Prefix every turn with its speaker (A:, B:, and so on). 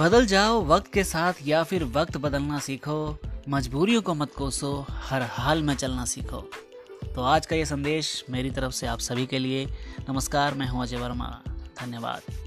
A: बदल जाओ वक्त के साथ या फिर वक्त बदलना सीखो। मजबूरियों को मत कोसो, हर हाल में चलना सीखो। तो आज का ये संदेश मेरी तरफ़ से आप सभी के लिए। नमस्कार, मैं हूँ अजय वर्मा। धन्यवाद।